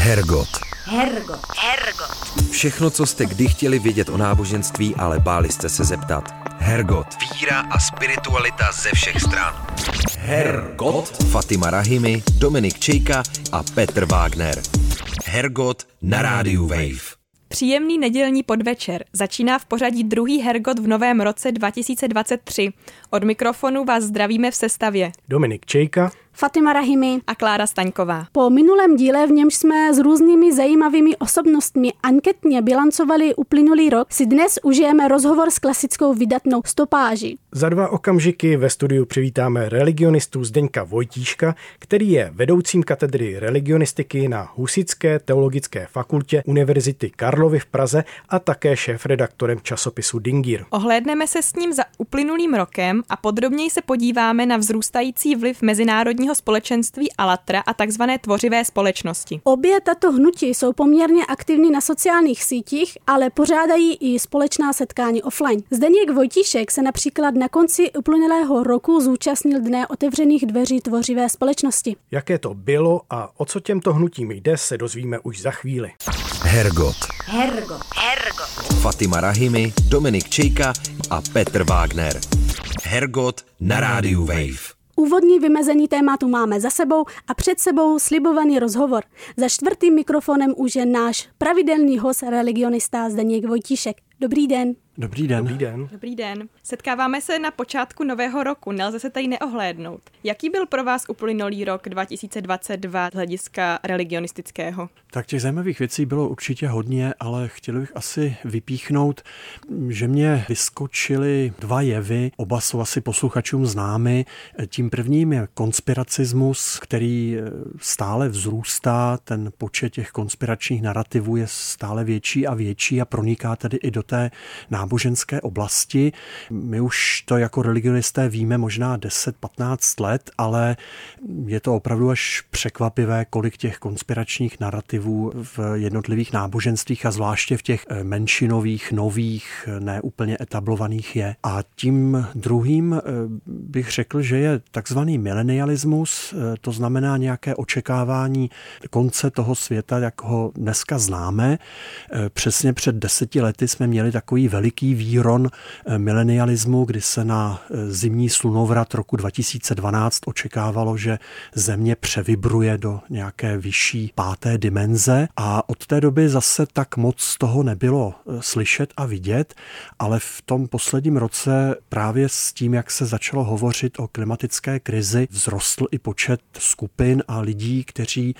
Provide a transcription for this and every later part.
Hergot. Hergot. Hergot. Všechno, co jste kdy chtěli vědět o náboženství, ale báli jste se zeptat. Hergot. Víra a spiritualita ze všech stran. Hergot. Fatima Rahimi, Dominik Čejka a Petr Wagner. Hergot na rádiu Wave. Příjemný nedělní podvečer. Začíná v pořadí druhý Hergot v novém roce 2023. Od mikrofonu vás zdravíme v sestavě Dominik Čejka Fatima Rahimi. a Klára Staňková. Po minulém díle, v němž jsme s různými zajímavými osobnostmi anketně bilancovali uplynulý rok, si dnes užijeme rozhovor s klasickou vydatnou stopáží. Za dva okamžiky ve studiu přivítáme religionistu Zdeňka Vojtíška, který je vedoucím katedry religionistiky na Husické teologické fakultě Univerzity Karlovy v Praze a také šéf-redaktorem časopisu Dingir. Ohlédneme se s ním za uplynulým rokem a podrobněji se podíváme na vzrůstající vliv mezinárodního společenství Alatra a tzv. tvořivé společnosti. Obě tato hnutí jsou poměrně aktivní na sociálních sítích, ale pořádají i společná setkání offline. Zdeněk Vojtíšek se například na konci uplynulého roku zúčastnil Dne otevřených dveří tvořivé společnosti. Jaké to bylo a o co těmto hnutím jde, se dozvíme už za chvíli. Hergot. Hergot. Hergot. Fatima Rahimi, Dominik Čejka a Petr Wagner. Hergot na rádiu Wave. Úvodní vymezení tématu máme za sebou a před sebou slibovaný rozhovor. Za čtvrtým mikrofonem už je náš pravidelný host religionista Zdeněk Vojtíšek. Dobrý den. Dobrý den. Dobrý den. Dobrý den. Setkáváme se na počátku nového roku, nelze se tady neohlédnout. Jaký byl pro vás uplynulý rok 2022 z hlediska religionistického? Tak těch zajímavých věcí bylo určitě hodně, ale chtěl bych asi vypíchnout, že mě vyskočily dva jevy, oba jsou asi posluchačům známy. Tím prvním je konspiracismus, který stále vzrůstá, ten počet těch konspiračních narrativů je stále větší a větší a proniká tedy i do té náboženské oblasti. My už to jako religionisté víme možná 10-15 let, ale je to opravdu až překvapivé, kolik těch konspiračních narrativů v jednotlivých náboženstvích a zvláště v těch menšinových, nových, neúplně etablovaných je. A tím druhým bych řekl, že je takzvaný milenialismus, to znamená nějaké očekávání konce toho světa, jak ho dneska známe. Přesně před deseti lety jsme měli takový veliký výron milenialismu, kdy se na zimní slunovrat roku 2012 očekávalo, že Země převibruje do nějaké vyšší páté dimenze. A od té doby zase tak moc toho nebylo slyšet a vidět, ale v tom posledním roce právě s tím, jak se začalo hovořit o klimatické krizi, vzrostl i počet skupin a lidí, kteří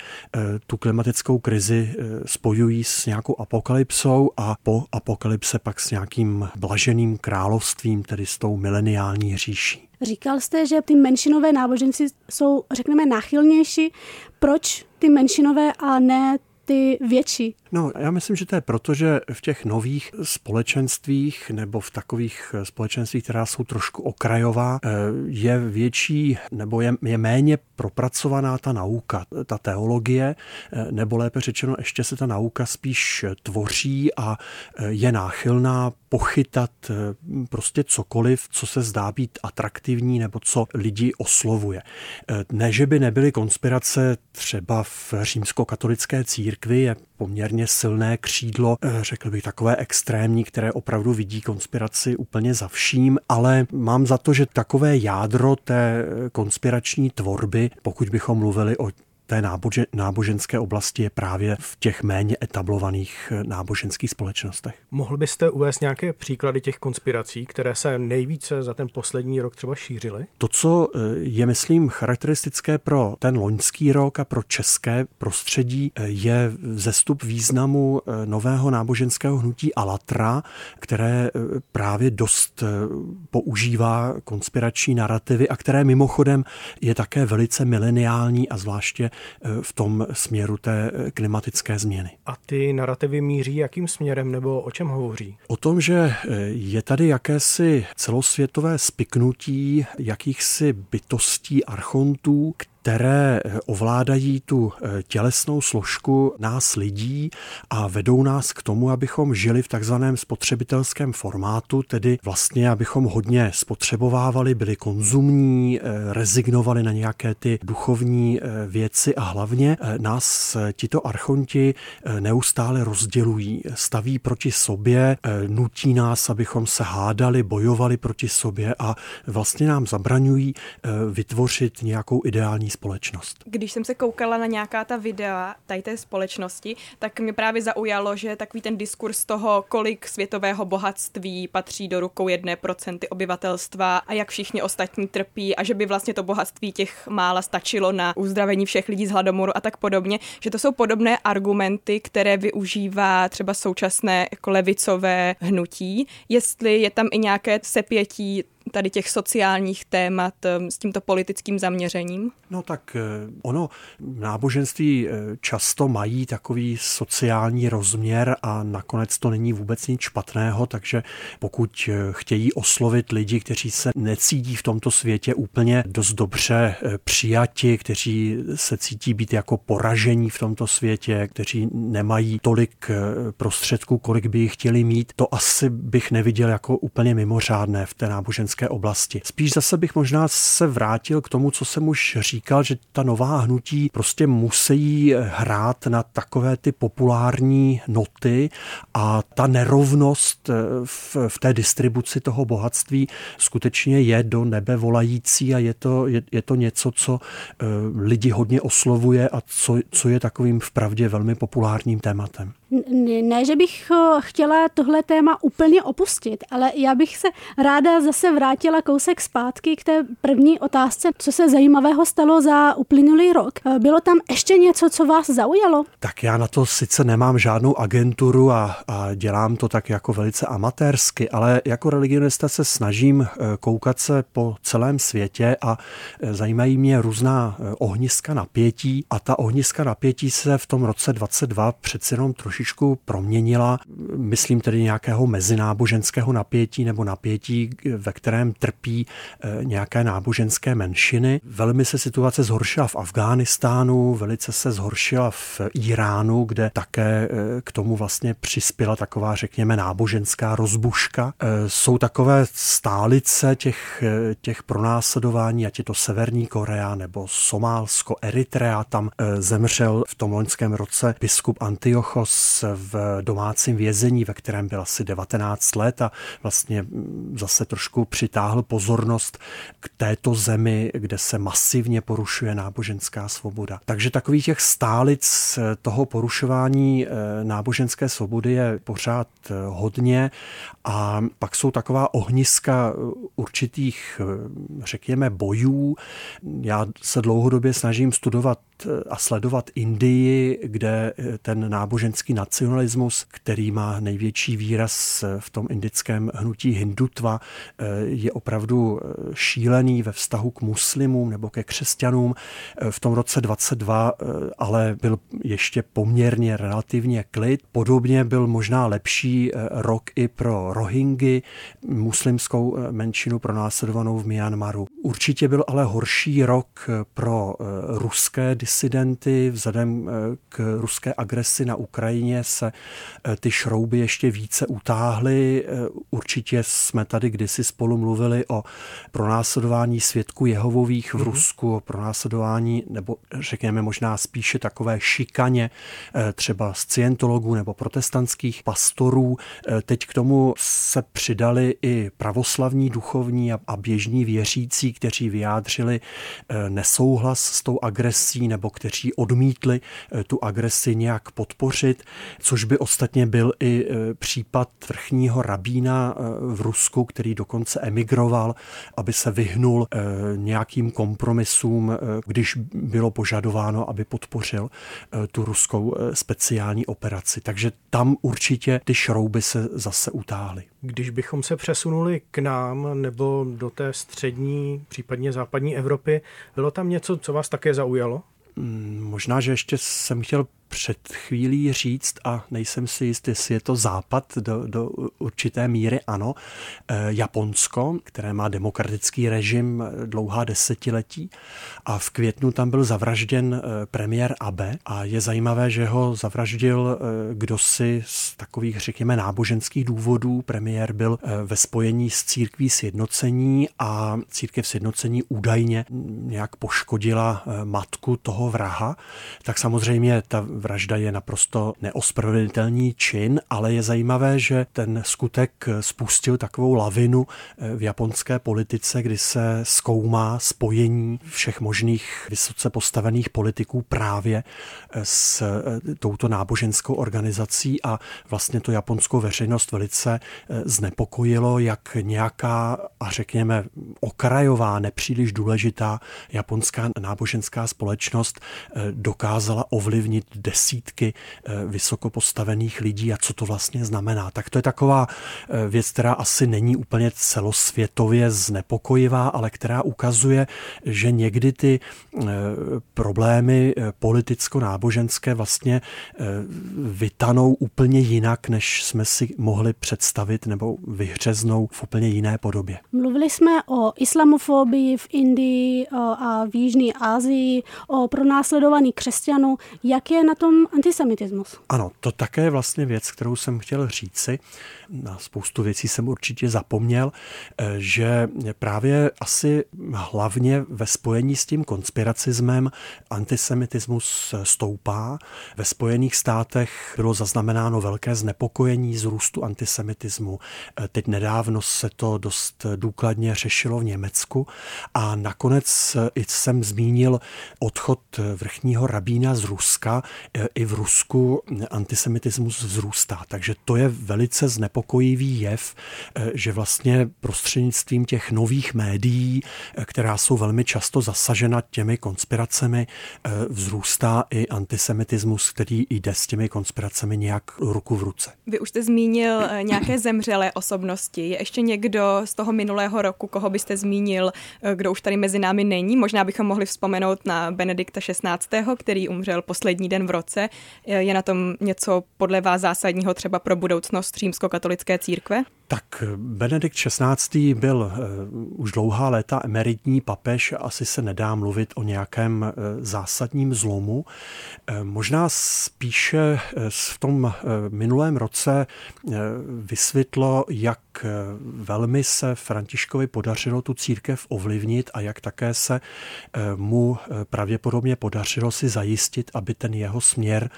tu klimatickou krizi spojují s nějakou apokalypsou a po apokalypse pak s nějakým blaženým královstvím, tedy s tou mileniální říší. Říkal jste, že ty menšinové náboženství jsou, řekneme, náchylnější. Proč ty menšinové a ne ty větší? No, já myslím, že to je proto, že v těch nových společenstvích nebo v takových společenstvích, která jsou trošku okrajová, je větší nebo je, je méně propracovaná ta nauka, ta teologie, nebo lépe řečeno, ještě se ta nauka spíš tvoří a je náchylná pochytat prostě cokoliv, co se zdá být atraktivní nebo co lidi oslovuje. Ne, že by nebyly konspirace třeba v římskokatolické církvi, je poměrně silné křídlo, řekl bych takové extrémní, které opravdu vidí konspiraci úplně za vším, ale mám za to, že takové jádro té konspirační tvorby, pokud bychom mluvili o té nábože, náboženské oblasti je právě v těch méně etablovaných náboženských společnostech. Mohl byste uvést nějaké příklady těch konspirací, které se nejvíce za ten poslední rok třeba šířily? To, co je, myslím, charakteristické pro ten loňský rok a pro české prostředí, je zestup významu nového náboženského hnutí Alatra, které právě dost používá konspirační narrativy a které mimochodem je také velice mileniální a zvláště v tom směru té klimatické změny. A ty narrativy míří jakým směrem nebo o čem hovoří? O tom, že je tady jakési celosvětové spiknutí jakýchsi bytostí archontů, které ovládají tu tělesnou složku nás lidí a vedou nás k tomu, abychom žili v takzvaném spotřebitelském formátu, tedy vlastně, abychom hodně spotřebovávali, byli konzumní, rezignovali na nějaké ty duchovní věci a hlavně nás tito archonti neustále rozdělují, staví proti sobě, nutí nás, abychom se hádali, bojovali proti sobě a vlastně nám zabraňují eh, vytvořit nějakou ideální společnost. Když jsem se koukala na nějaká ta videa tady té společnosti, tak mě právě zaujalo, že takový ten diskurs toho, kolik světového bohatství patří do rukou jedné procenty obyvatelstva a jak všichni ostatní trpí a že by vlastně to bohatství těch mála stačilo na uzdravení všech lidí z hladomoru a tak podobně, že to jsou podobné argumenty, které využívá třeba současné jako levicové hnutí. Jestli je tam i nějaké sepětí tady těch sociálních témat s tímto politickým zaměřením? No tak eh, ono, náboženství eh, často mají takový sociální rozměr a nakonec to není vůbec nic špatného, takže pokud eh, chtějí oslovit lidi, kteří se necítí v tomto světě úplně dost dobře přijati, kteří se cítí být jako poražení v tomto světě, kteří nemají tolik prostředků, kolik by jich chtěli mít, to asi bych neviděl jako úplně mimořádné v té náboženské politické oblasti. Spíš zase bych možná se vrátil k tomu, co jsem už říkal, že ta nová hnutí prostě musí hrát na takové ty populární noty a ta nerovnost eh, v, v té distribuci toho bohatství skutečně je do nebe volající a je to, je, je to něco, co eh, lidi hodně oslovuje a co, co je takovým vpravdě velmi populárním tématem. Ne, že bych chtěla tohle téma úplně opustit, ale já bych se ráda zase vrátila kousek zpátky k té první otázce, co se zajímavého stalo za uplynulý rok. Eh, bylo tam ještě něco, co vás zaujalo? Tak já na to sice nemám žádnou agenturu a, a dělám to tak jako velice amatérsky, ale jako religionista se snažím eh, koukat se po celém světě a zajímají mě různá ohniska napětí a ta ohniska napětí se v tom roce 22 přeci jenom trošičku trošičku proměnila, myslím tedy nějakého mezináboženského napětí nebo napětí, ve kterém trpí eh, nějaké náboženské menšiny. Velmi se situace zhoršila v Afghánistánu, velice se zhoršila v Iránu, kde také eh, k tomu vlastně přispěla taková, řekněme, náboženská rozbuška. Eh, jsou takové stálice těch, těch pronásledování, ať je to Severní Korea nebo Somálsko, Eritrea, tam zemřel v tom loňském roce biskup Antiochos v domácím vězení, ve kterém byl asi 19 let a vlastně zase trošku přitáhl pozornost k této zemi, kde se masivně porušuje náboženská svoboda. Takže takových těch stálic toho porušování eh, náboženské svobody je pořád eh, hodně a pak jsou taková ohniska určitých, eh, řekněme, bojů. Já se dlouhodobě snažím studovat a sledovat Indii, kde ten náboženský nacionalismus, který má největší výraz v tom indickém hnutí hindutva, je opravdu šílený ve vztahu k muslimům nebo ke křesťanům. V tom roce 22 ale byl ještě poměrně relativně klid. Podobně byl možná lepší rok i pro Rohingy, muslimskou menšinu pronásledovanou v Myanmaru. Určitě byl ale horší rok pro ruské disidenty vzhledem k ruské agresi na Ukrajině Ukrajině se eh, ty šrouby ještě více utáhly. Eh, určitě jsme tady kdysi spolu mluvili o pronásledování svědků Jehovových v mm-hmm. Rusku, o pronásledování, nebo řekněme možná spíše takové šikaně eh, třeba scientologů nebo protestantských pastorů. Teď k tomu se přidali i pravoslavní duchovní a běžní věřící, kteří vyjádřili nesouhlas s tou agresí nebo kteří odmítli tu agresi nějak podpořit což by ostatně byl i e, případ vrchního rabína e, v Rusku, který dokonce emigroval, aby se vyhnul e, nějakým kompromisům, když bylo požadováno, aby podpořil tu ruskou speciální operaci. Takže tam určitě ty šrouby se zase utáhly. Když bychom se přesunuli k nám nebo do té střední, případně západní Evropy, bylo tam něco, co vás také zaujalo? Mm, možná, že ještě jsem chtěl před chvílí říct, a nejsem si jist, jestli je to západ, do, do určité míry ano, eh, Japonsko, které má demokratický režim eh, dlouhá desetiletí a v květnu tam byl zavražděn eh, premiér Abe a je zajímavé, že ho zavraždil kdosi z takových, řekněme, náboženských důvodů. Premiér byl ve spojení s církví sjednocení a církev sjednocení údajně nějak poškodila matku toho vraha, tak samozřejmě ta vražda je naprosto neospravedlnitelný čin, ale je zajímavé, že ten skutek spustil takovou lavinu eh, v japonské politice, kdy se zkoumá spojení všech možných vysoce postavených politiků právě eh, s eh, touto náboženskou organizací a vlastně to japonskou veřejnost velice znepokojilo, jak nějaká a řekněme okrajová, nepříliš důležitá japonská náboženská společnost dokázala ovlivnit desítky vysoko postavených lidí a co to vlastně znamená. Tak to je taková eh, věc, která asi není úplně celosvětově znepokojivá, ale která ukazuje, že někdy ty eh, problémy eh, politicko-náboženské vlastně vytanou úplně jinak, než jsme si mohli představit nebo vyhřeznou v úplně jiné podobě. Mluvili jsme o islamofobii v Indii a v Jižní Asii, o pronásledovaní křesťanů. Jak je na tom antisemitismus? Ano, to také je vlastně věc, kterou jsem chtěl říci. Na spoustu věcí jsem určitě zapomněl, eh, že právě asi hlavně ve spojení s tím konspiracismem antisemitismus stoupá. Ve Spojených státech bylo zaznamenáno velké znepokojení z růstu antisemitismu. Eh, teď nedávno se to dost důkladně řešilo v Německu a nakonec eh, jsem zmínil odchod vrchního rabína z Ruska. I v Rusku antisemitismus vzrůstá. Takže to je velice znepokojivý jev, eh, že vlastně prostřednictvím těch nových médií, eh, která jsou velmi často zasažena těmi konspiracemi, eh, vzrůstá i antisemitismus, který jde s těmi konspiracemi nějak ruku v ruce. Vy už jste zmínil nějaké zemřelé osobnosti. Je ještě někdo z toho minulého roku, koho byste zmínil, kdo už tady mezi námi není? Možná bychom mohli vzpomenout na Benedikta XVI., který umřel poslední den v roce. Je na tom něco podle vás zásadního třeba pro budoucnost římskokatolické církve? Tak Benedikt XVI. byl uh, už dlouhá léta emeritní papež, asi se nedá mluvit o nějakém uh, zásadním zlomu. Uh, možná spíše v tom minulém roce vysvětlo, jak velmi se Františkovi podařilo tu církev ovlivnit a jak také se mu pravděpodobně podařilo si zajistit, aby ten jeho směr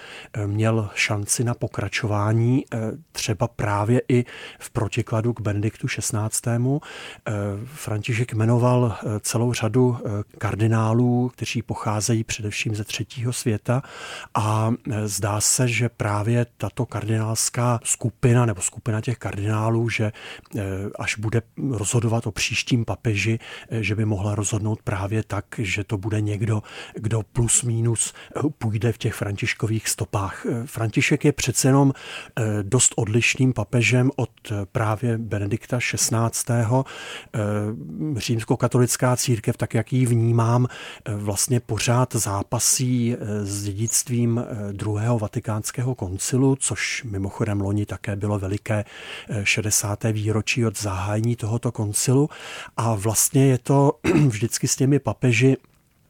měl šanci na pokračování, třeba právě i v proti protikladu k Benediktu XVI. Eh, František jmenoval eh, celou řadu eh, kardinálů, kteří pocházejí především ze třetího světa a zdá se, že právě tato kardinálská skupina nebo skupina těch kardinálů, že až bude rozhodovat o příštím papeži, že by mohla rozhodnout právě tak, že to bude někdo, kdo plus minus půjde v těch františkových stopách. František je přece jenom dost odlišným papežem od právě Benedikta XVI. Eh, římskokatolická církev, tak jak ji vnímám, eh, vlastně pořád zápasí eh, s dědictvím druhého vatikánského koncilu, což mimochodem loni také bylo veliké 60. výročí od zahájení tohoto koncilu. A vlastně je to vždycky s těmi papeži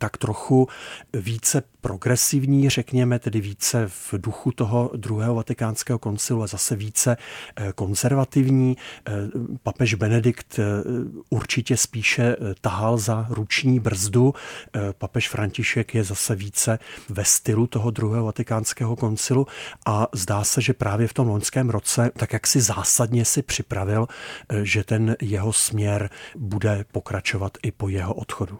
tak trochu více progresivní, řekněme, tedy více v duchu toho druhého vatikánského koncilu a zase více eh, konzervativní. Eh, papež Benedikt eh, určitě spíše tahal za ruční brzdu. Papež František je zase více ve stylu toho druhého vatikánského koncilu a zdá se, že právě v tom loňském roce tak jak si zásadně si připravil, že ten jeho směr bude pokračovat i po jeho odchodu.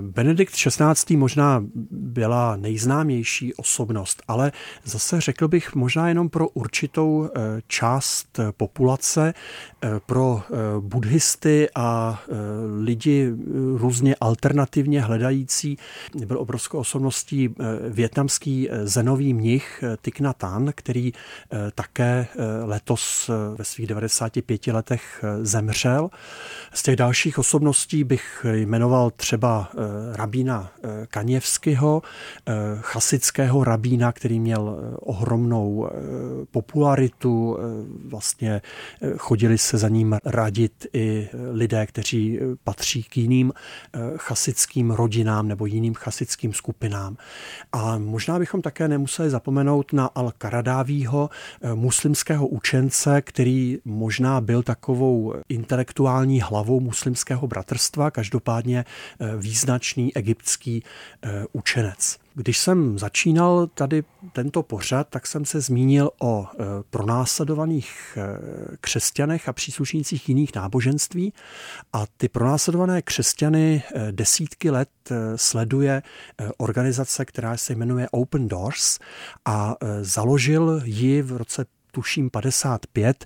Benedikt XVI. možná byla nejznámější osobnost, ale zase řekl bych možná jenom pro určitou eh, část populace, eh, pro eh, buddhisty a lidi různě alternativně hledající. Byl obrovskou osobností větnamský zenový mnich Thich Nhat Hanh, který také letos ve svých 95 letech zemřel. Z těch dalších osobností bych jmenoval třeba rabína Kaněvského, chasického rabína, který měl ohromnou popularitu, vlastně chodili se za ním radit i lidé, kteří patří k jiným chasickým rodinám nebo jiným chasickým skupinám. A možná bychom také nemuseli zapomenout na Al-Karadávího, muslimského učence, který možná byl takovou intelektuální hlavou muslimského bratrstva, každopádně eh, význačný egyptský eh, učenec. Když jsem začínal tady tento pořad, tak jsem se zmínil o eh, pronásledovaných křesťanech a příslušnících jiných náboženství. A ty pronásledované křesťany desítky let sleduje organizace, která se jmenuje Open Doors a založil ji v roce tuším 55,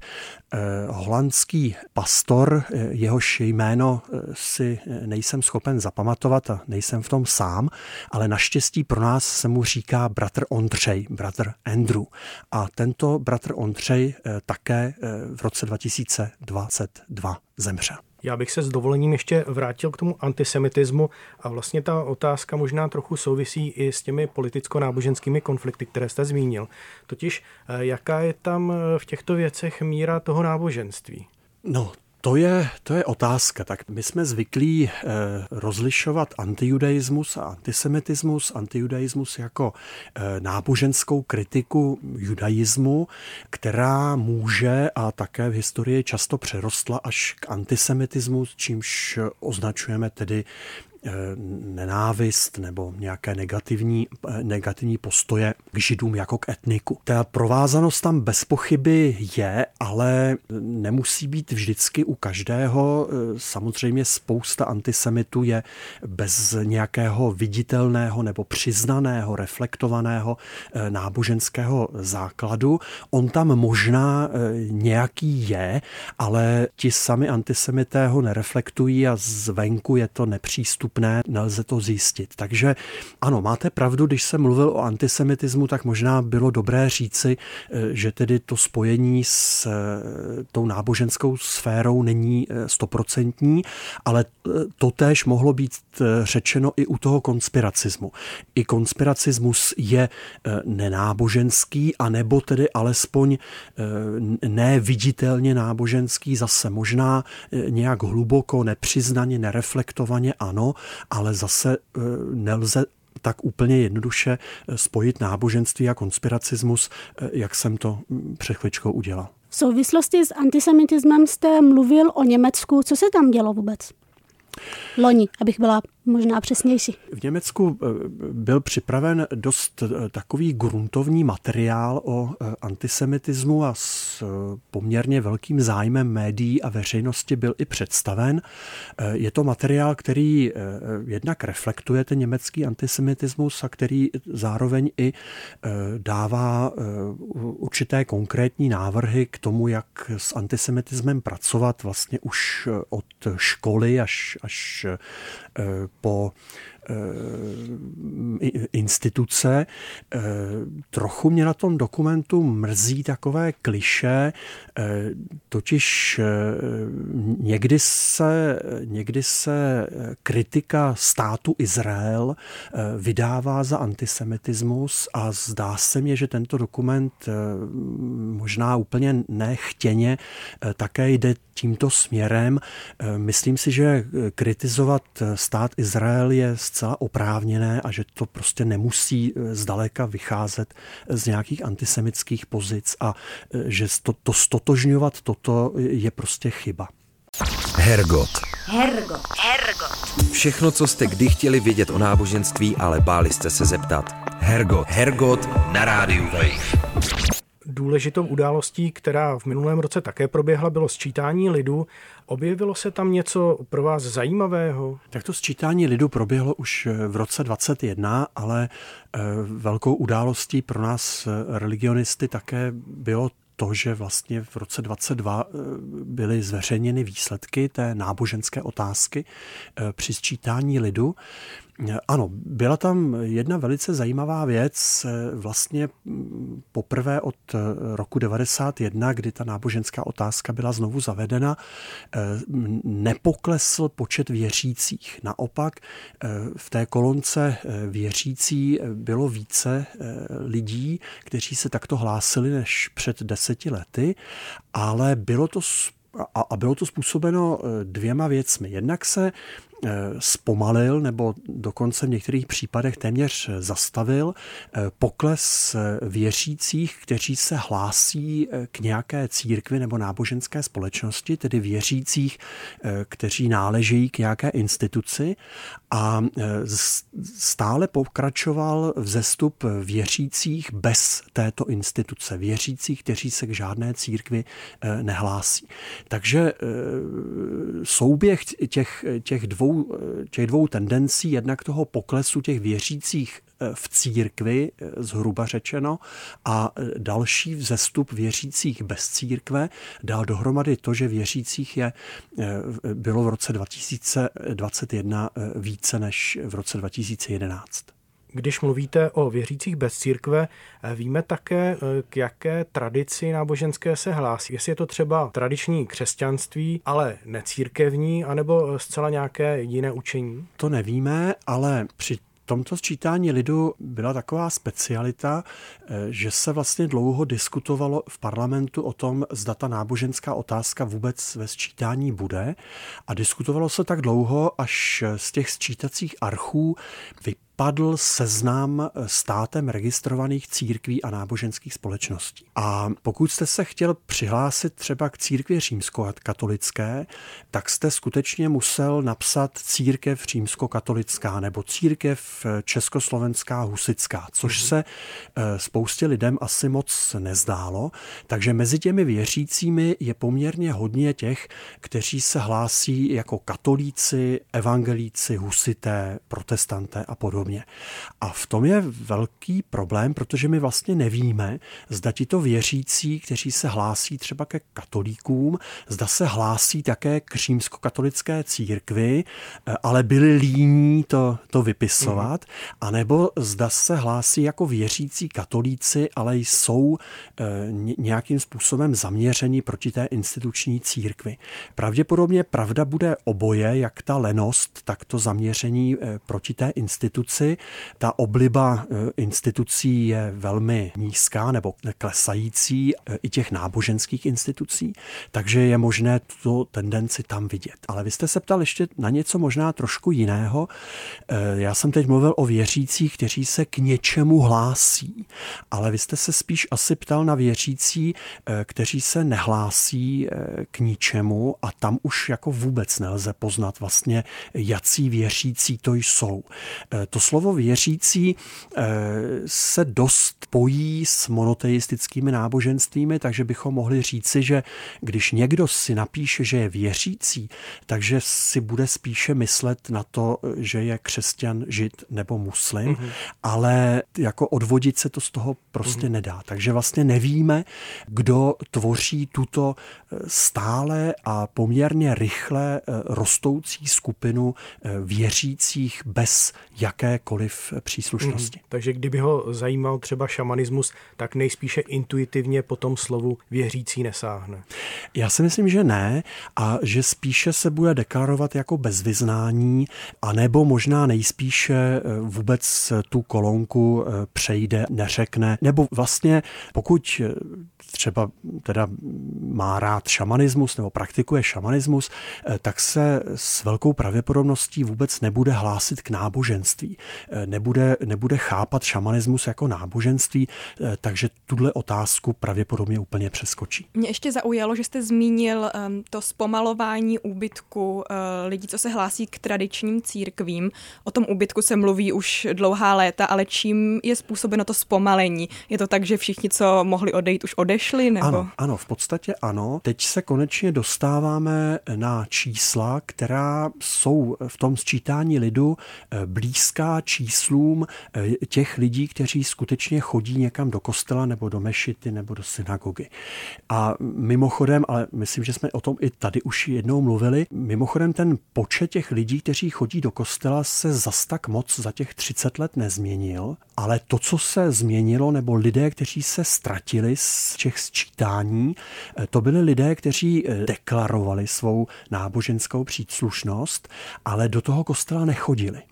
eh, holandský pastor, eh, jehož jméno eh, si nejsem schopen zapamatovat a nejsem v tom sám, ale naštěstí pro nás se mu říká bratr Ondřej, bratr Andrew. A tento bratr Ondřej také v roce 2022 zemřel. Já bych se s dovolením ještě vrátil k tomu antisemitismu a vlastně ta otázka možná trochu souvisí i s těmi politicko-náboženskými konflikty, které jste zmínil. Totiž eh, jaká je tam eh, v těchto věcech míra toho náboženství? No, to je, to je otázka. Tak my jsme zvyklí eh, rozlišovat antijudaismus a antisemitismus. Antijudaismus jako eh, náboženskou kritiku judaismu, která může a také v historii často přerostla až k antisemitismu, čímž označujeme tedy nenávist nebo nějaké negativní, eh, negativní postoje k židům jako k etniku. Ta provázanost tam bez pochyby je, ale nemusí být vždycky u každého. Eh, samozřejmě spousta antisemitů je bez nějakého viditelného nebo přiznaného, reflektovaného náboženského základu. On tam možná nějaký je, ale ti sami antisemité ho nereflektují a zvenku je to nepřístupné dostupné, nelze to zjistit. Takže ano, máte pravdu, když jsem mluvil o antisemitismu, tak možná bylo dobré říci, eh, že tedy to spojení s eh, tou náboženskou sférou není eh, stoprocentní, ale to též mohlo být řečeno i u toho konspiracismu. I konspiracismus je nenáboženský, anebo tedy alespoň neviditelně náboženský, zase možná nějak hluboko, nepřiznaně, nereflektovaně ano, ale zase eh, nelze tak úplně jednoduše eh, spojit náboženství a konspiracismus, eh, jak jsem to před chvíličkou udělal. V souvislosti s antisemitismem jste mluvil o Německu. Co se tam dělo vůbec? Loni, abych byla možná přesnější. V Německu eh, byl připraven dost eh, takový gruntovní materiál o eh, antisemitismu a s poměrně velkým zájmem médií a veřejnosti byl i představen. Je to materiál, který jednak reflektuje ten německý antisemitismus a který zároveň i dává určité konkrétní návrhy k tomu, jak s antisemitismem pracovat vlastně už od školy až, až po Eh, instituce. Eh, trochu mě na tom dokumentu mrzí takové kliše, eh, totiž někdy se, někdy se kritika státu Izrael vydává za antisemitismus a zdá se mi, že tento dokument možná úplně nechtěně také jde tímto směrem. Myslím si, že kritizovat stát Izrael je zcela oprávněné a že to prostě nemusí eh, zdaleka vycházet z nějakých antisemických pozic a eh, že to, to stotožňovat toto je prostě chyba. Hergot. Hergot. Hergot. Všechno, co jste kdy chtěli vědět o náboženství, ale báli jste se zeptat. Hergot. Hergot na rádiu Wave. Důležitou událostí, která v minulém roce také proběhla, bylo sčítání lidu. Objevilo se tam něco pro vás zajímavého? Tak to sčítání lidu proběhlo už eh, v roce 21, ale eh, velkou událostí pro nás eh, religionisty také bylo to, že vlastně v roce 22 byly zveřejněny výsledky té náboženské otázky při sčítání lidu. Ano, byla tam jedna velice zajímavá věc, vlastně poprvé od roku 91, kdy ta náboženská otázka byla znovu zavedena, nepoklesl počet věřících. Naopak v té kolonce věřící bylo více lidí, kteří se takto hlásili než před deseti lety, ale bylo to a, bylo to způsobeno dvěma věcmi. Jednak se Eh, zpomalil nebo dokonce v některých případech téměř zastavil eh, pokles eh, věřících, kteří se hlásí k nějaké církvi nebo náboženské společnosti, tedy věřících, kteří náležejí k nějaké instituci a stále pokračoval vzestup věřících bez této instituce, věřících, kteří se k žádné církvi nehlásí. Takže souběh těch, těch dvou dvou, těch dvou tendencí, jednak toho poklesu těch věřících eh, v církvi, eh, zhruba řečeno, a eh, další vzestup věřících bez církve dal dohromady to, že věřících je, bylo v roce 2021 více než v roce 2011. Když mluvíte o věřících bez církve, eh, víme také, eh, k jaké tradici náboženské se hlásí. Jestli je to třeba tradiční křesťanství, ale necírkevní, anebo eh, zcela nějaké jiné učení? To nevíme, ale při tomto sčítání lidu byla taková specialita, že se vlastně dlouho diskutovalo v parlamentu o tom, zda ta náboženská otázka vůbec ve sčítání bude. A diskutovalo se tak dlouho, až z těch sčítacích archů padl seznam státem registrovaných církví a náboženských společností. A pokud jste se chtěl přihlásit třeba k církvi římskokatolické, tak jste skutečně musel napsat církev římskokatolická nebo církev československá husická, což mhm. se eh, spoustě lidem asi moc nezdálo. Takže mezi těmi věřícími je poměrně hodně těch, kteří se hlásí jako katolíci, evangelíci, husité, protestanté a podobně podobně. A v tom je velký problém, protože my vlastně nevíme, zda ti to věřící, kteří se hlásí třeba ke katolíkům, zda se hlásí také k římskokatolické církvi, eh, ale byli líní to, to vypisovat, mm. anebo zda se hlásí jako věřící katolíci, ale jsou eh, nějakým způsobem zaměření proti té instituční církvi. Pravděpodobně pravda bude oboje, jak ta lenost, tak to zaměření eh, proti té instituci instituci. Ta obliba e, institucí je velmi nízká nebo klesající e, i těch náboženských institucí, takže je možné tuto tendenci tam vidět. Ale vy jste se ptal ještě na něco možná trošku jiného. E, já jsem teď mluvil o věřících, kteří se k něčemu hlásí, ale vy jste se spíš asi ptal na věřící, kteří se nehlásí k ničemu a tam už jako vůbec nelze poznat vlastně, jací věřící to jsou. To slovo věřící eh, se dost pojí s monoteistickými náboženstvími, takže bychom mohli říci, že když někdo si napíše, že je věřící, takže si bude spíše myslet na to, že je křesťan, žid nebo muslim, mm-hmm. ale jako odvodit se to z toho prostě mm-hmm. nedá. Takže vlastně nevíme, kdo tvoří tuto eh, stále a poměrně rychle eh, rostoucí skupinu věřících bez jaké jakékoliv příslušnosti. Mm, takže kdyby ho zajímal třeba šamanismus, tak nejspíše intuitivně po tom slovu věřící nesáhne. Já si myslím, že ne a že spíše se bude deklarovat jako bezvyznání, anebo možná nejspíše eh, vůbec tu kolonku eh, přejde, neřekne, nebo vlastně pokud eh, třeba teda má rád šamanismus nebo praktikuje šamanismus, tak se s velkou pravděpodobností vůbec nebude hlásit k náboženství. Eh, nebude, nebude chápat šamanismus jako náboženství, eh, takže tuhle otázku pravděpodobně úplně přeskočí. Mě ještě zaujalo, že jste zmínil um, to zpomalování úbytku lidí, co se hlásí k tradičním církvím. O tom úbytku se mluví už dlouhá léta, ale čím je způsobeno to zpomalení? Je to tak, že všichni, co mohli odejít, už odešli? Nebo? Ano, ano, v podstatě ano. Teď se konečně dostáváme na čísla, která jsou v tom sčítání lidu blízká odpovídá číslům těch lidí, kteří skutečně chodí někam do kostela nebo do mešity nebo do synagogy. A mimochodem, ale myslím, že jsme o tom i tady už jednou mluvili, mimochodem ten počet těch lidí, kteří chodí do kostela, se zas tak moc za těch 30 let nezměnil, ale to, co se změnilo, nebo lidé, kteří se ztratili z těch sčítání, eh, to byli lidé, kteří eh, deklarovali svou náboženskou příslušnost, ale do toho kostela nechodili.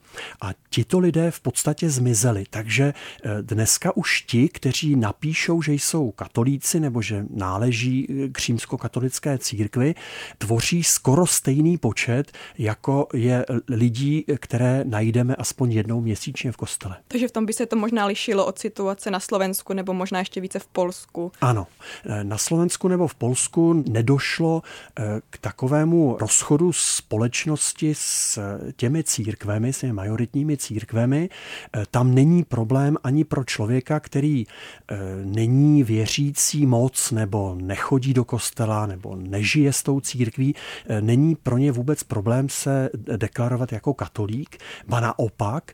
A tito lidé v podstatě zmizeli. Takže eh, dneska už ti, kteří napíšou, že jsou katolíci nebo že náleží eh, k římskokatolické církvi, tvoří skoro stejný počet, jako je lidí, které najdeme aspoň jednou měsíčně v kostele. Takže v tom by se to možná lišilo od situace na Slovensku nebo možná ještě více v Polsku. Ano, eh, na Slovensku nebo v Polsku nedošlo k takovému rozchodu společnosti s těmi církvemi, s těmi majoritními církvemi, eh, tam není problém ani pro člověka, který eh, není věřící moc nebo nechodí do kostela nebo nežije s tou církví, eh, není pro ně vůbec problém se deklarovat jako katolík, ba naopak,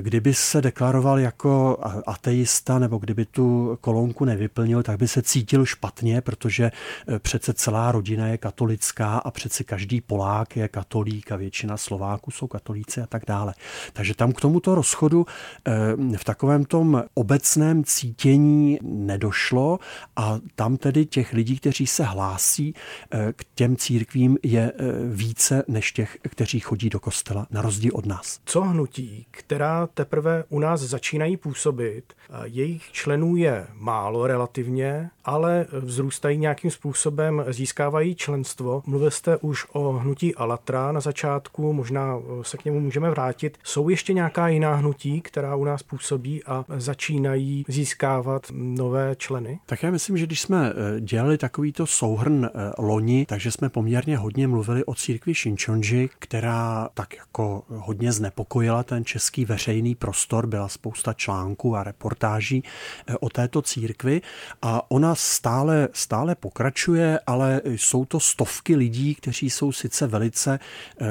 kdyby se deklaroval jako ateista nebo kdyby tu kolonku nevyplnil, tak by se cítil špatně, protože přece celá rodina je katolická a přece každý Polák je katolík a většina Slováků jsou katolíci a tak dále. Takže tam k tomuto rozchodu eh, v takovém tom obecném cítění nedošlo a tam tedy těch lidí, kteří se hlásí eh, k těm církvím, je eh, více než těch, kteří chodí do kostela, na rozdíl od nás. Co hnutí, která teprve u nás začínají působit, jejich členů je málo relativně, ale vzrůstají nějakým způsobem, získávají členstvo. Mluvil jste už o hnutí Alatra na začátku, možná se k němu můžeme vrátit. Jsou ještě nějaká jiná hnutí, která u nás působí a začínají získávat nové členy? Tak já myslím, že když jsme eh, dělali takovýto souhrn eh, loni, takže jsme poměrně hodně mluvili o církvi Shinchonji, která tak jako hodně znepokojila ten český veřejný prostor, byla spousta článků a reportáží eh, o této církvi. A ona stále, stále pokračuje, ale jsou to stovky lidí, kteří jsou sice velice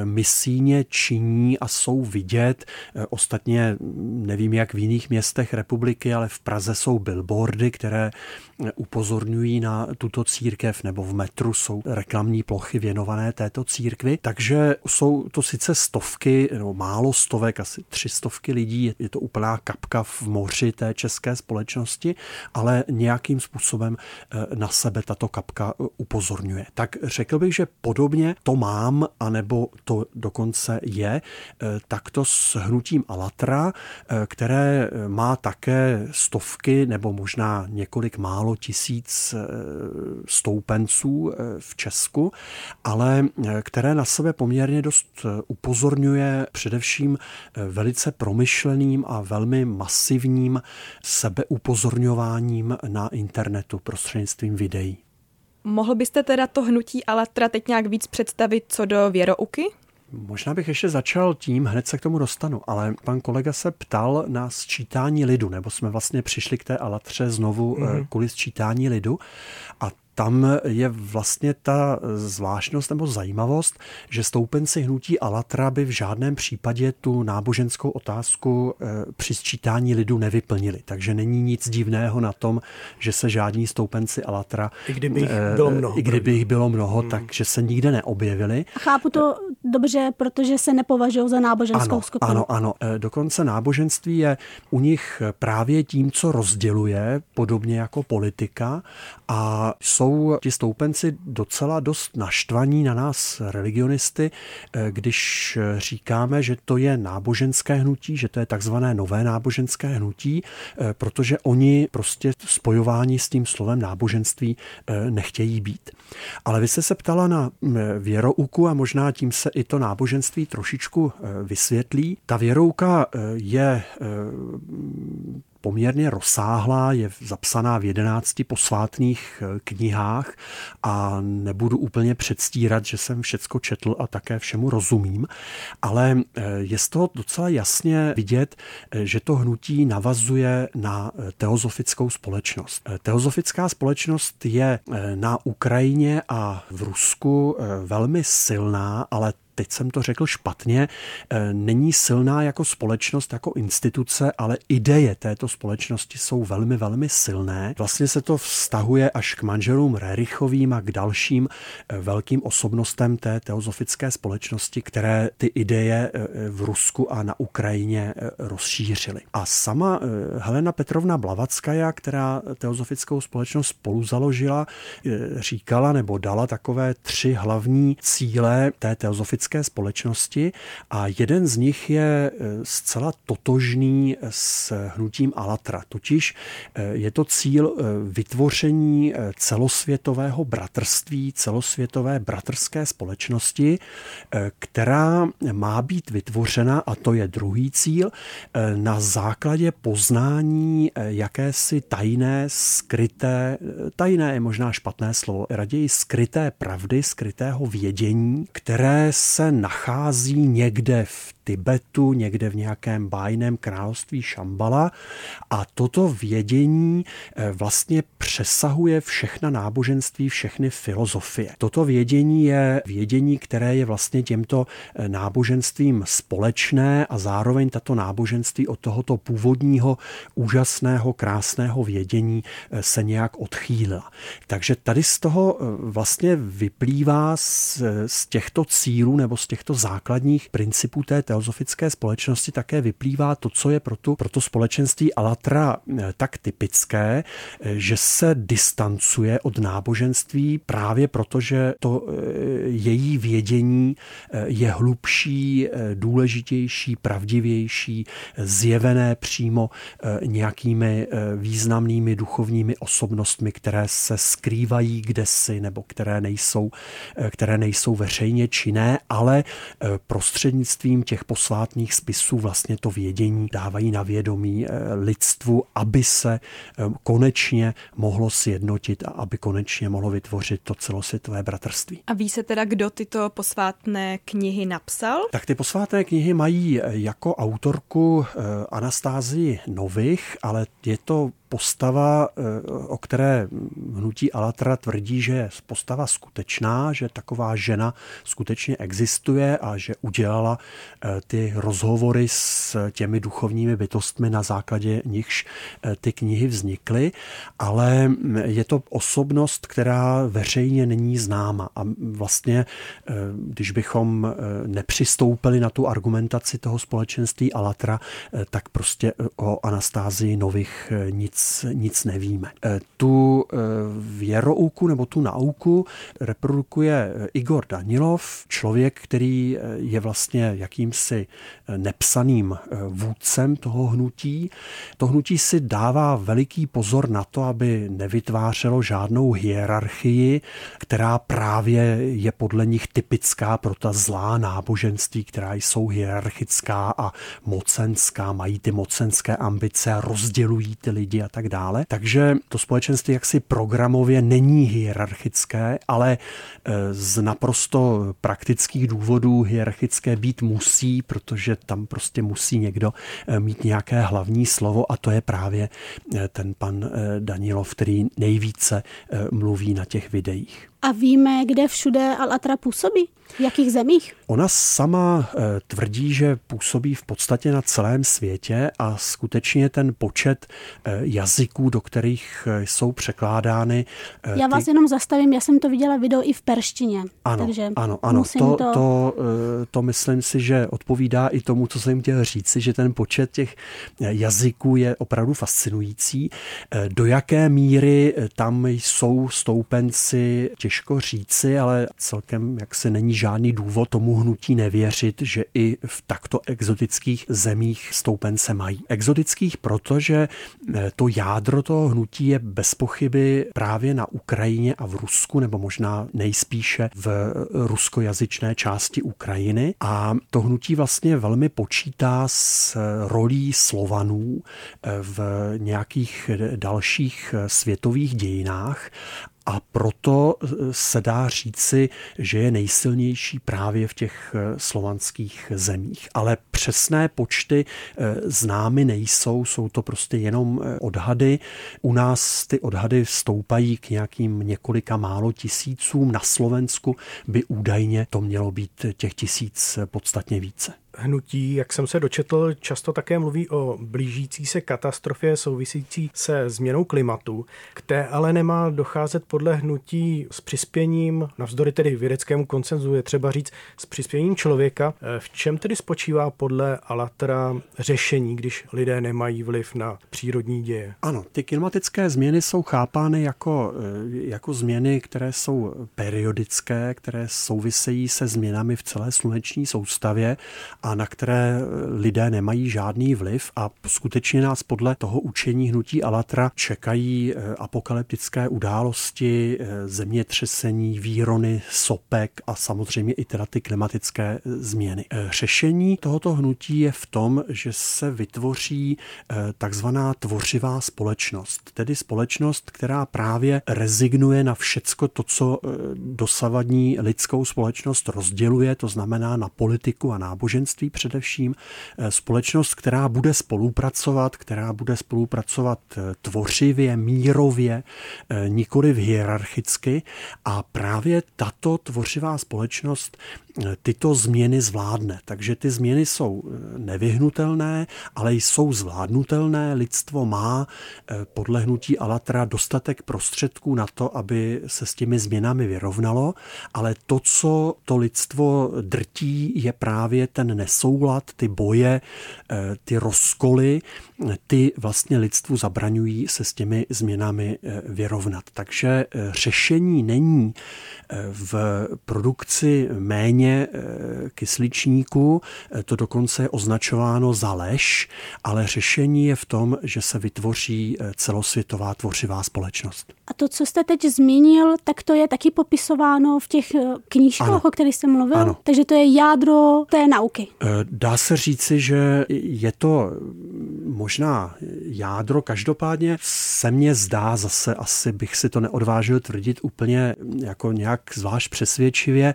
misíně činní a jsou vidět, Eh, ostatně nevím, jak v jiných městech republiky, ale v Praze jsou billboardy, které eh, upozorňují na tuto církev, nebo v metru jsou reklamní plochy věnované této církvi. Takže jsou to sice stovky, nebo málo stovek, asi tři stovky lidí, je to úplná kapka v moři té české společnosti, ale nějakým způsobem eh, na sebe tato kapka upozorňuje. Tak řekl bych, že podobně to mám, anebo to dokonce je, takto s hnutím Alatra, eh, které eh, má také stovky nebo možná několik málo tisíc eh, stoupenců v Česku, ale které na sebe poměrně dost upozorňuje především velice promyšleným a velmi masivním sebeupozorňováním na internetu prostřednictvím videí. Mohl byste teda to hnutí Alatra teď nějak víc představit co do věrouky? Možná bych ještě začal tím, hned se k tomu dostanu, ale pan kolega se ptal na sčítání lidu, nebo jsme vlastně přišli k té Alatře znovu mm-hmm. kvůli sčítání lidu. A tam je vlastně ta zvláštnost nebo zajímavost, že stoupenci hnutí Alatra by v žádném případě tu náboženskou otázku eh, při sčítání lidu nevyplnili. Takže není nic divného na tom, že se žádní stoupenci Alatra, i kdyby jich eh, bylo mnoho, i kdyby jich bylo mnoho hmm. takže se nikde neobjevili. Chápu to dobře, protože se nepovažují za náboženskou ano, skupinu. Ano, ano. Eh, dokonce náboženství je u nich právě tím, co rozděluje, podobně jako politika a jsou jsou ti stoupenci docela dost naštvaní na nás religionisty, eh, když říkáme, že to je náboženské hnutí, že to je takzvané nové náboženské hnutí, eh, protože oni prostě spojování s tím slovem náboženství eh, nechtějí být. Ale vy jste se ptala na mm, věrouku a možná tím se i to náboženství trošičku vysvětlí. Ta věrouka je poměrně rozsáhlá, je zapsaná v jedenácti posvátných eh, knihách a nebudu úplně předstírat, že jsem všecko četl a také všemu rozumím, ale eh, je z toho docela jasně vidět, eh, že to hnutí navazuje na teozofickou společnost. Teozofická společnost je na Ukrajině a v Rusku velmi silná, ale teď jsem to řekl špatně, eh, není silná jako společnost, jako instituce, ale ideje této společnosti jsou velmi, velmi silné. Vlastně se to vztahuje až k manželům Rerichovým a k dalším eh, velkým osobnostem té teozofické společnosti, které ty ideje eh, v Rusku a na Ukrajině rozšířily. A sama Helena Petrovna Blavackaja, která teozofickou společnost spolu založila, říkala nebo dala takové tři hlavní cíle té teozofické společnosti a jeden z nich je e, zcela totožný s hnutím Alatra. Totiž e, je to cíl e, vytvoření celosvětového bratrství, celosvětové bratrské společnosti, která má být vytvořena, a to je druhý cíl, na základě poznání jakési tajné, skryté, tajné je možná špatné slovo, raději skryté pravdy, skrytého vědění, které se nachází někde v Tibetu, někde v nějakém bájném království Šambala a toto vědění eh, vlastně přesahuje všechna náboženství, všechny filozofie. Toto vědění je vědění, které je vlastně těmto eh, náboženstvím společné a zároveň tato náboženství od tohoto původního úžasného, krásného vědění eh, se nějak odchýlila. Takže tady z toho vlastně vyplývá z, z těchto cílů nebo z těchto základních principů té teozofické společnosti také vyplývá to, co je pro, tu, pro to společenství Alatra eh, tak typické, eh, že se distancuje od náboženství právě proto, že to eh, její vědění je hlubší, důležitější, pravdivější, zjevené přímo nějakými významnými duchovními osobnostmi, které se skrývají kdesi nebo které nejsou, které nejsou veřejně činné, ale prostřednictvím těch posvátných spisů vlastně to vědění dávají na vědomí eh, lidstvu, aby se eh, konečně mohlo sjednotit a aby konečně mohlo vytvořit to celosvětové bratrství. A ví se teda, kdo tyto posvátné knihy napsal? Tak ty posvátné knihy mají eh, jako autorku Anastázii Nových, ale je to postava, eh, o které hnutí Alatra tvrdí, že je postava skutečná, že taková žena skutečně existuje a že udělala eh, ty rozhovory s těmi duchovními bytostmi, na základě nichž eh, ty knihy vznikly, ale je to osobnost, která veřejně není známa. A vlastně, když bychom nepřistoupili na tu argumentaci toho společenství Alatra, tak prostě o Anastázii Nových nic nic, nevíme. E, tu e, věrouku nebo tu nauku reprodukuje e, Igor Danilov, člověk, který je vlastně jakýmsi nepsaným vůdcem toho hnutí. To hnutí si dává veliký pozor na to, aby nevytvářelo žádnou hierarchii, která právě je podle nich typická pro ta zlá náboženství, která jsou hierarchická a mocenská, mají ty mocenské ambice rozdělují ty lidi a tak dále. Takže to společenství jaksi programově není hierarchické, ale e, z naprosto praktických důvodů hierarchické být musí, protože tam prostě musí někdo e, mít nějaké hlavní slovo a to je právě e, ten pan Danilov, který nejvíce mluví na těch videích. A víme, kde všude Al-Atra působí? V jakých zemích? Ona sama eh, tvrdí, že působí v podstatě na celém světě a skutečně ten počet eh, jazyků, do kterých eh, jsou překládány. Já vás ty... jenom zastavím, já jsem to viděla video i v perštině. Ano, takže ano, ano. To, to... To, to myslím si, že odpovídá i tomu, co jsem chtěl říci, že ten počet těch jazyků je opravdu fascinující. Do jaké míry tam jsou stoupenci, těžko říci, ale celkem jak se není žádný důvod tomu hnutí nevěřit, že i v takto exotických zemích stoupence mají. Exotických, protože eh, to jádro toho hnutí je bez pochyby právě na Ukrajině a v Rusku, nebo možná nejspíše v ruskojazyčné části Ukrajiny. A to hnutí vlastně velmi počítá s rolí Slovanů eh, v nějakých dalších eh, světových dějinách a proto se dá říci, že je nejsilnější právě v těch slovanských zemích. Ale přesné počty známy nejsou, jsou to prostě jenom odhady. U nás ty odhady stoupají k nějakým několika málo tisícům. Na Slovensku by údajně to mělo být těch tisíc podstatně více hnutí, jak jsem se dočetl, často také mluví o blížící se katastrofě souvisící se změnou klimatu, které ale nemá docházet podle hnutí s přispěním, navzdory tedy vědeckému koncenzu, je třeba říct, s přispěním člověka. V čem tedy spočívá podle Alatra řešení, když lidé nemají vliv na přírodní děje? Ano, ty klimatické změny jsou chápány jako, eh, jako změny, které jsou periodické, které souvisejí se změnami v celé sluneční soustavě a na které lidé nemají žádný vliv a skutečně nás podle toho učení hnutí Alatra čekají eh, apokalyptické události, eh, zemětřesení, výrony, sopek a samozřejmě i teda ty klimatické eh, změny. Řešení tohoto hnutí je v tom, že se vytvoří takzvaná tvořivá společnost, tedy společnost, která právě rezignuje na všecko to, co dosavadní lidskou společnost rozděluje, to znamená na politiku a náboženství, společenství především, eh, společnost, která bude spolupracovat, která bude spolupracovat eh, tvořivě, mírově, eh, nikoli v hierarchicky. A právě tato tvořivá společnost tyto změny zvládne. Takže ty změny jsou nevyhnutelné, ale jsou zvládnutelné. Lidstvo má podle hnutí Alatra dostatek prostředků na to, aby se s těmi změnami vyrovnalo, ale to, co to lidstvo drtí, je právě ten nesoulad, ty boje, eh, ty rozkoly, ty vlastně lidstvu zabraňují se s těmi změnami eh, vyrovnat. Takže eh, řešení není v produkci méně kysličníku, to dokonce je označováno za lež, ale řešení je v tom, že se vytvoří celosvětová tvořivá společnost. A to, co jste teď zmínil, tak to je taky popisováno v těch knížkách, ano. o kterých jste mluvil? Ano. Takže to je jádro té nauky. Eh, dá se říci, že je to možná jádro, každopádně se mně zdá, zase asi bych si to neodvážil tvrdit úplně jako nějak zvlášť přesvědčivě,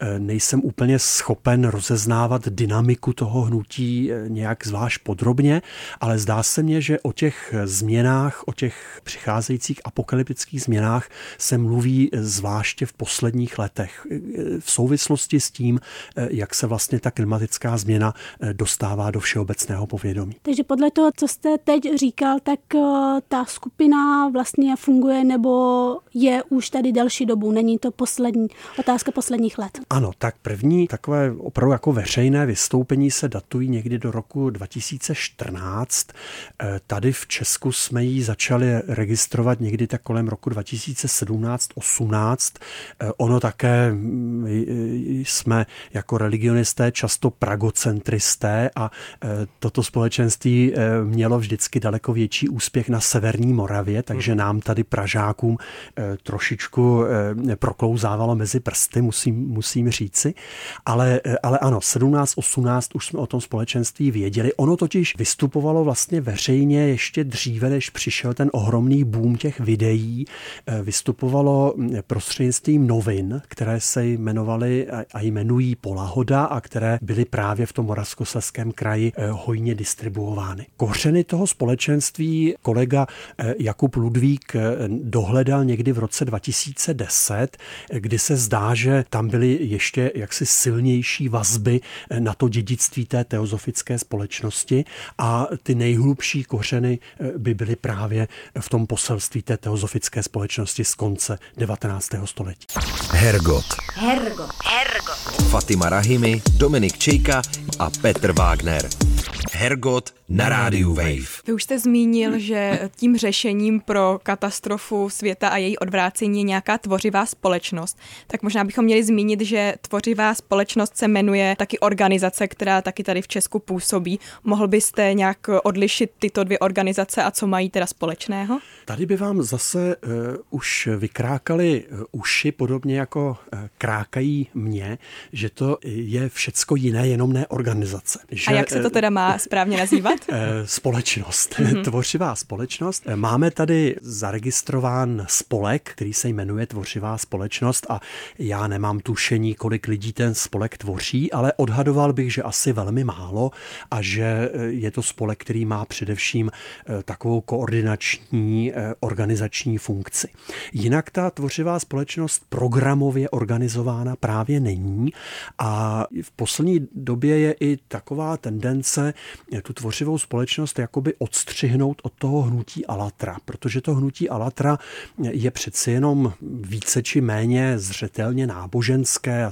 eh, nejsem úplně schopen rozeznávat dynamiku toho hnutí eh, nějak zvlášť podrobně, ale zdá se mně, že o těch změnách, o těch přicházejících apokalyptických změnách se mluví zvláště v posledních letech v souvislosti s tím, jak se vlastně ta klimatická změna eh, dostává do všeobecného povědomí. Takže podle toho, co jste teď říkal, tak eh, ta skupina vlastně funguje nebo je už tady delší dobu, není to poslední otázka posledních let. Ano, tak první takové opravdu jako veřejné vystoupení se datují někdy do roku 2014. Eh, tady v Česku jsme ji začali registrovat někdy tak kolem roku 2017-18. Ono také mm, jsme jako religionisté často pragocentristé a toto společenství mělo vždycky daleko větší úspěch na severní Moravě, takže mhm. nám tady Pražákům e, trošičku proklouzávalo mezi prsty, musím, musím říci. Ale, ale ano, 17-18 už jsme o tom společenství věděli. Ono totiž vystupovalo vlastně veřejně ještě dříve, než přišel ten ohromný boom těch videí. Vystupovalo prostřednictvím novin, které se jmenovaly a jmenují Polahoda a které byly právě v tom Moravskoslezském kraji eh, hojně distribuovány. Kořeny toho společenství kolega eh, Jakub Ludvík eh, dohledal někdy v roce 2010, kdy se zdá, že tam byly ještě jaksi silnější vazby na to dědictví té teozofické společnosti a ty nejhlubší kořeny by byly právě v tom poselství té teozofické společnosti z konce 19. století. Hergot. Hergot. Hergot. Fatima Rahimi, Dominik Čejk Švejka a Petr Wagner. Hergot na rádiu Wave. Vy už jste zmínil, že tím řešením pro katastrofu světa a její odvrácení je nějaká tvořivá společnost. Tak možná bychom měli zmínit, že tvořivá společnost se jmenuje taky organizace, která taky tady v Česku působí. Mohl byste nějak odlišit tyto dvě organizace a co mají teda společného? Tady by vám zase uh, už vykrákali uh, uši, podobně jako uh, krákají mě, že to je všecko jiné, jenom ne organizace. Že, a jak se to teda má správně nazývat? Společnost, mm-hmm. tvořivá společnost. Máme tady zaregistrován spolek, který se jmenuje Tvořivá společnost a já nemám tušení, kolik lidí ten spolek tvoří, ale odhadoval bych, že asi velmi málo a že je to spolek, který má především takovou koordinační organizační funkci. Jinak ta tvořivá společnost programově organizována právě není a v poslední době je i taková tendence tu tvořivou společnost jakoby odstřihnout od toho hnutí Alatra, protože to hnutí Alatra je přeci jenom více či méně zřetelně náboženské a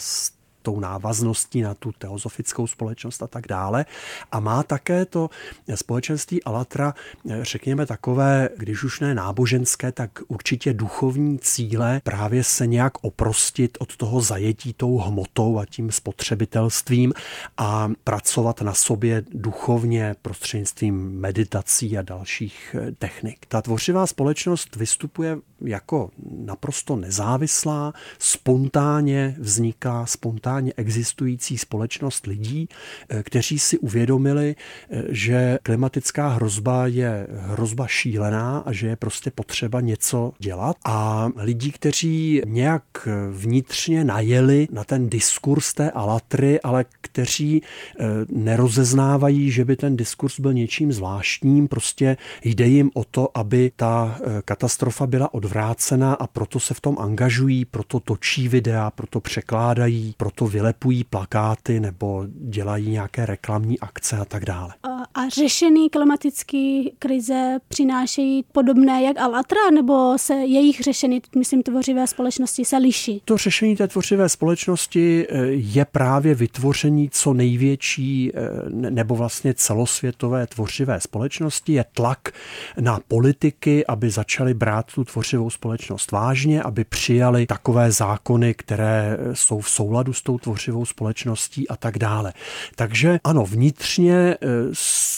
tou návazností na tu teozofickou společnost a tak dále. A má také to společenství Alatra, řekněme takové, když už ne náboženské, tak určitě duchovní cíle právě se nějak oprostit od toho zajetí tou hmotou a tím spotřebitelstvím a pracovat na sobě duchovně prostřednictvím meditací a dalších technik. Ta tvořivá společnost vystupuje jako naprosto nezávislá, spontánně vzniká, spontánně existující společnost lidí, eh, kteří si uvědomili, eh, že klimatická hrozba je hrozba šílená a že je prostě potřeba něco dělat. A lidí, kteří nějak vnitřně najeli na ten diskurs té alatry, ale kteří eh, nerozeznávají, že by ten diskurs byl něčím zvláštním, prostě jde jim o to, aby ta katastrofa byla od odvrácená a proto se v tom angažují, proto točí videa, proto překládají, proto vylepují plakáty nebo dělají nějaké reklamní akce a tak dále. A řešení klimatické krize přinášejí podobné jak Alatra, nebo se jejich řešení, myslím, tvořivé společnosti se liší? To řešení té tvořivé společnosti eh, je právě vytvoření co největší eh, nebo vlastně celosvětové tvořivé společnosti, je tlak na politiky, aby začali brát tu tvořivou tvořivou společnost vážně, aby přijali takové zákony, které jsou v souladu s tou tvořivou společností a tak dále. Takže ano, vnitřně eh,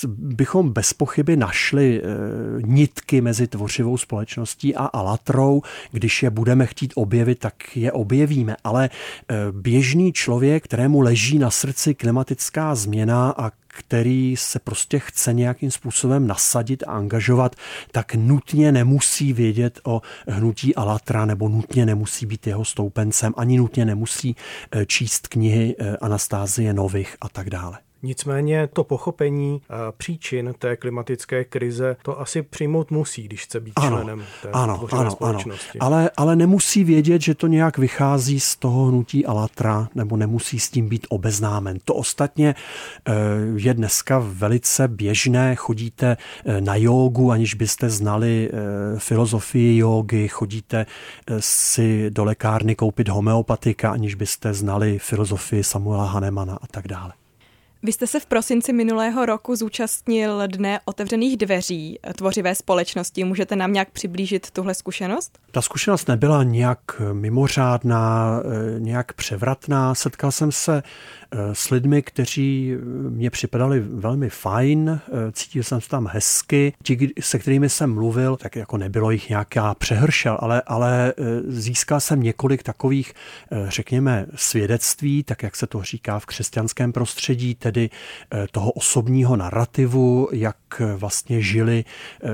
bychom bez pochyby našli eh, nitky mezi tvořivou společností a alatrou. Když je budeme chtít objevit, tak je objevíme. Ale eh, běžný člověk, kterému leží na srdci klimatická změna a který se prostě chce nějakým způsobem nasadit a angažovat, tak nutně nemusí vědět o hnutí Alatra nebo nutně nemusí být jeho stoupencem, ani nutně nemusí eh, číst knihy eh, Anastázie Nových a tak dále. Nicméně to pochopení eh, příčin té klimatické krize to asi přijmout musí, když chce být ano, členem té ano, ano, společnosti. Ano. Ale, ale nemusí vědět, že to nějak vychází z toho hnutí Alatra, nebo nemusí s tím být obeznámen. To ostatně eh, je dneska velice běžné. Chodíte eh, na jogu, aniž byste znali filozofii jogy, chodíte si do lékárny koupit homeopatika, aniž byste znali filozofii Samuela Hanemana a tak dále. Vy jste se v prosinci minulého roku zúčastnil Dne otevřených dveří tvořivé společnosti. Můžete nám nějak přiblížit tuhle zkušenost? Ta zkušenost nebyla nějak mimořádná, eh, nějak převratná. Setkal jsem se Eh, s lidmi, kteří mě připadali velmi fajn, eh, cítil jsem se tam hezky. Ti, se kterými jsem mluvil, tak jako nebylo jich nějaká přehršel, ale, ale eh, získal jsem několik takových, řekněme, svědectví, tak jak se to říká v křesťanském prostředí, tedy toho osobního narrativu, jak vlastně žili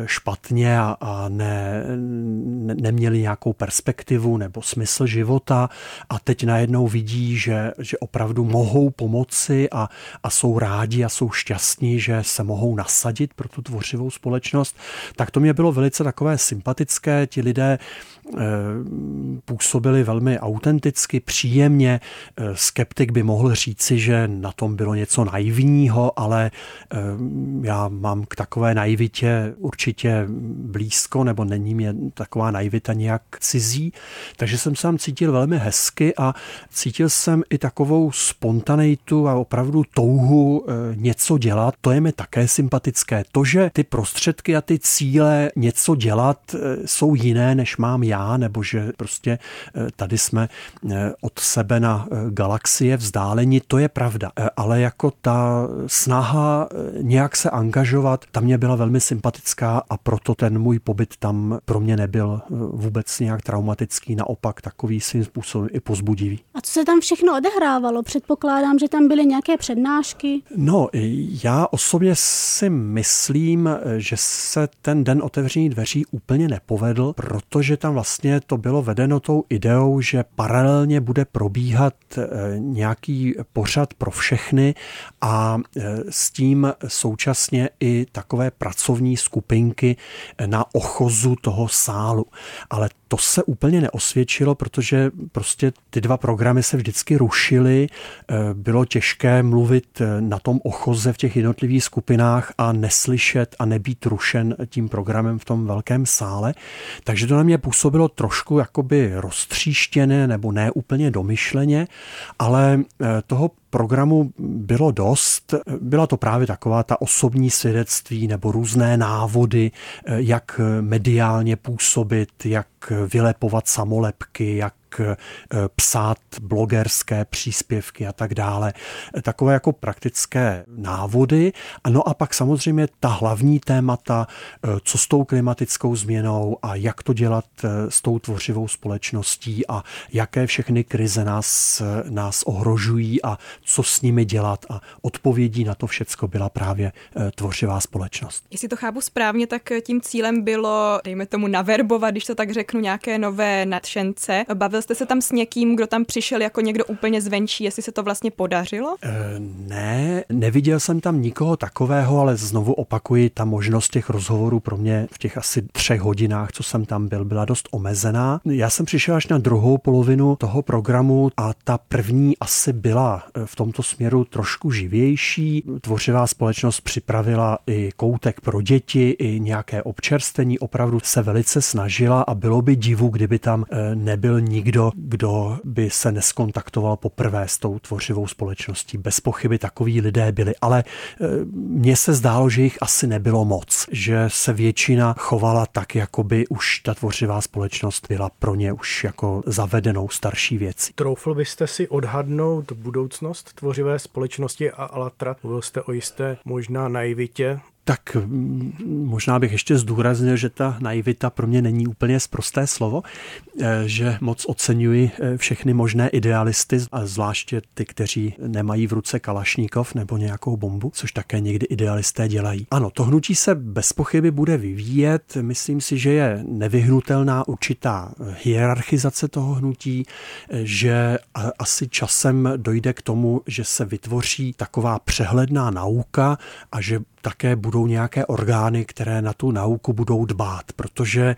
špatně a, a ne, ne, neměli nějakou perspektivu nebo smysl života a teď najednou vidí, že, že opravdu mohou pomoci a, a jsou rádi a jsou šťastní, že se mohou nasadit pro tu tvořivou společnost, tak to mě bylo velice takové sympatické. Ti lidé Eh, působili velmi autenticky, příjemně. Eh, skeptik by mohl říci, že na tom bylo něco naivního, ale eh, já mám k takové naivitě určitě blízko, nebo není mě taková naivita nějak cizí. Takže jsem se tam cítil velmi hezky a cítil jsem i takovou spontaneitu a opravdu touhu něco dělat. To je mi také sympatické. To, že ty prostředky a ty cíle něco dělat jsou jiné, než mám já, nebo že prostě tady jsme od sebe na galaxie vzdáleni, to je pravda. Ale jako ta snaha nějak se angažovat, ta mě byla velmi sympatická a proto ten můj pobyt tam pro mě nebyl vůbec nějak traumatický, naopak takový svým způsobem i pozbudivý. A co se tam všechno odehrávalo? Předpokládám, že tam byly nějaké přednášky. No, já osobně si myslím, že se ten den otevření dveří úplně nepovedl, protože tam vlastně to bylo vedeno tou ideou, že paralelně bude probíhat eh, nějaký pořad pro všechny a eh, s tím současně i takové pracovní skupinky na ochozu toho sálu. Ale to se úplně neosvědčilo, protože prostě ty dva programy se vždycky rušily. Eh, bylo těžké mluvit na tom ochoze v těch jednotlivých skupinách a neslyšet a nebýt rušen tím programem v tom velkém sále. Takže to na mě působilo trošku jakoby roztříštěné nebo ne úplně domyšleně, ale toho programu bylo dost. Byla to právě taková ta osobní svědectví nebo různé návody, jak mediálně působit, jak vylepovat samolepky, jak Eh, psát blogerské příspěvky a tak dále. Takové jako praktické návody. No a pak samozřejmě ta hlavní témata, eh, co s tou klimatickou změnou a jak to dělat eh, s tou tvořivou společností a jaké všechny krize nás, nás ohrožují a co s nimi dělat a odpovědí na to všecko byla právě tvořivá společnost. Jestli to chápu správně, tak tím cílem bylo, dejme tomu, naverbovat, když to tak řeknu, nějaké nové nadšence. Bavil jste se tam s někým, kdo tam přišel jako někdo úplně zvenčí, jestli se to vlastně podařilo? E, ne, neviděl jsem tam nikoho takového, ale znovu opakuji, ta možnost těch rozhovorů pro mě v těch asi třech hodinách, co jsem tam byl, byla dost omezená. Já jsem přišel až na druhou polovinu toho programu a ta první asi byla eh, v tomto směru trošku živější. Tvořivá společnost připravila i koutek pro děti, i nějaké občerstvení, opravdu se velice snažila a bylo by divu, kdyby tam eh, nebyl nikdo, nikdo, kdo by se neskontaktoval poprvé s tou tvořivou společností. Bez pochyby takoví lidé byli, ale e, mně se zdálo, že jich asi nebylo moc, že se většina chovala tak, jako by už ta tvořivá společnost byla pro ně už jako zavedenou starší věcí. Troufl byste si odhadnout budoucnost tvořivé společnosti a Alatra? Mluvil jste o jisté možná naivitě tak mm, možná bych ještě zdůraznil, že ta naivita pro mě není úplně zprosté slovo, eh, že moc oceňuji eh, všechny možné idealisty, a zvláště ty, kteří nemají v ruce kalašníkov nebo nějakou bombu, což také někdy idealisté dělají. Ano, to hnutí se bez pochyby bude vyvíjet. Myslím si, že je nevyhnutelná určitá hierarchizace toho hnutí, eh, že asi časem dojde k tomu, že se vytvoří taková přehledná nauka a že také budou nějaké orgány, které na tu nauku budou dbát, protože e,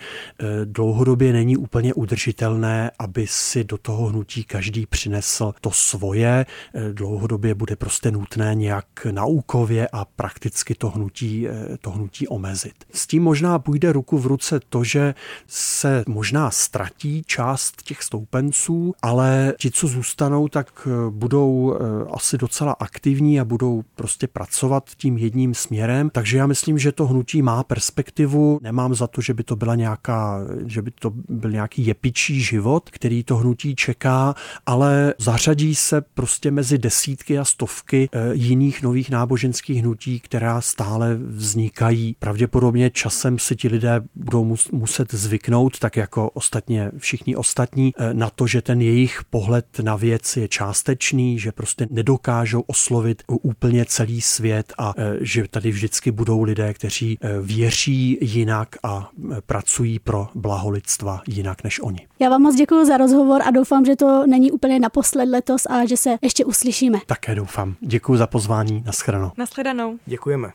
dlouhodobě není úplně udržitelné, aby si do toho hnutí každý přinesl to svoje. E, dlouhodobě bude prostě nutné nějak naukově a prakticky to hnutí, e, to hnutí omezit. S tím možná půjde ruku v ruce to, že se možná ztratí část těch stoupenců, ale ti, co zůstanou, tak budou asi docela aktivní a budou prostě pracovat tím jedním směrem směrem, takže já myslím, že to hnutí má perspektivu. Nemám za to, že by to byla nějaká, že by to byl nějaký jepičí život, který to hnutí čeká, ale zařadí se prostě mezi desítky a stovky eh, jiných nových náboženských hnutí, která stále vznikají. Pravděpodobně časem si ti lidé budou muset zvyknout, tak jako ostatně všichni ostatní, eh, na to, že ten jejich pohled na věc je částečný, že prostě nedokážou oslovit úplně celý svět a eh, že tady tady vždycky budou lidé, kteří eh, věří jinak a eh, pracují pro blaho lidstva jinak než oni. Já vám moc děkuji za rozhovor a doufám, že to není úplně naposled letos a že se ještě uslyšíme. Také doufám. Děkuji za pozvání. Naschledanou. Naschledanou. Děkujeme.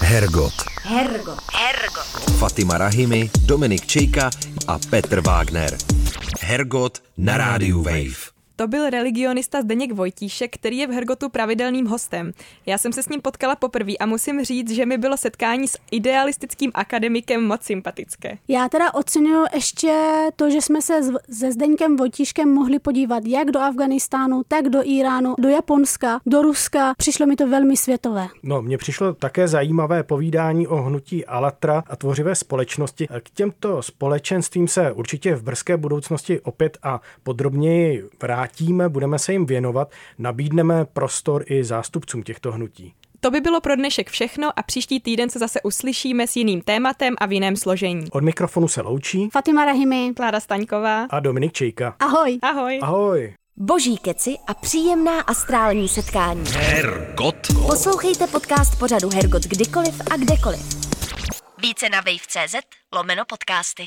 Hergot. Hergot. Hergot. Fatima Rahimi, Dominik Čejka a Petr Wagner. Hergot na rádiu Wave. To byl religionista Zdeněk Vojtíšek, který je v Hergotu pravidelným hostem. Já jsem se s ním potkala poprvé a musím říct, že mi bylo setkání s idealistickým akademikem moc sympatické. Já teda oceňuji ještě to, že jsme se se Zdeňkem Vojtíškem mohli podívat jak do Afganistánu, tak do Iránu, do Japonska, do Ruska. Přišlo mi to velmi světové. No, mně přišlo také zajímavé povídání o hnutí Alatra a tvořivé společnosti. K těmto společenstvím se určitě v brzké budoucnosti opět a podrobněji vrátíme, budeme se jim věnovat, nabídneme prostor i zástupcům těchto hnutí. To by bylo pro dnešek všechno a příští týden se zase uslyšíme s jiným tématem a v jiném složení. Od mikrofonu se loučí Fatima Rahimi, Klára Staňková a Dominik Čejka. Ahoj. Ahoj. Ahoj. Boží keci a příjemná astrální setkání. Hergot. Poslouchejte podcast pořadu Hergot kdykoliv a kdekoliv. Více na wave.cz lomeno podcasty.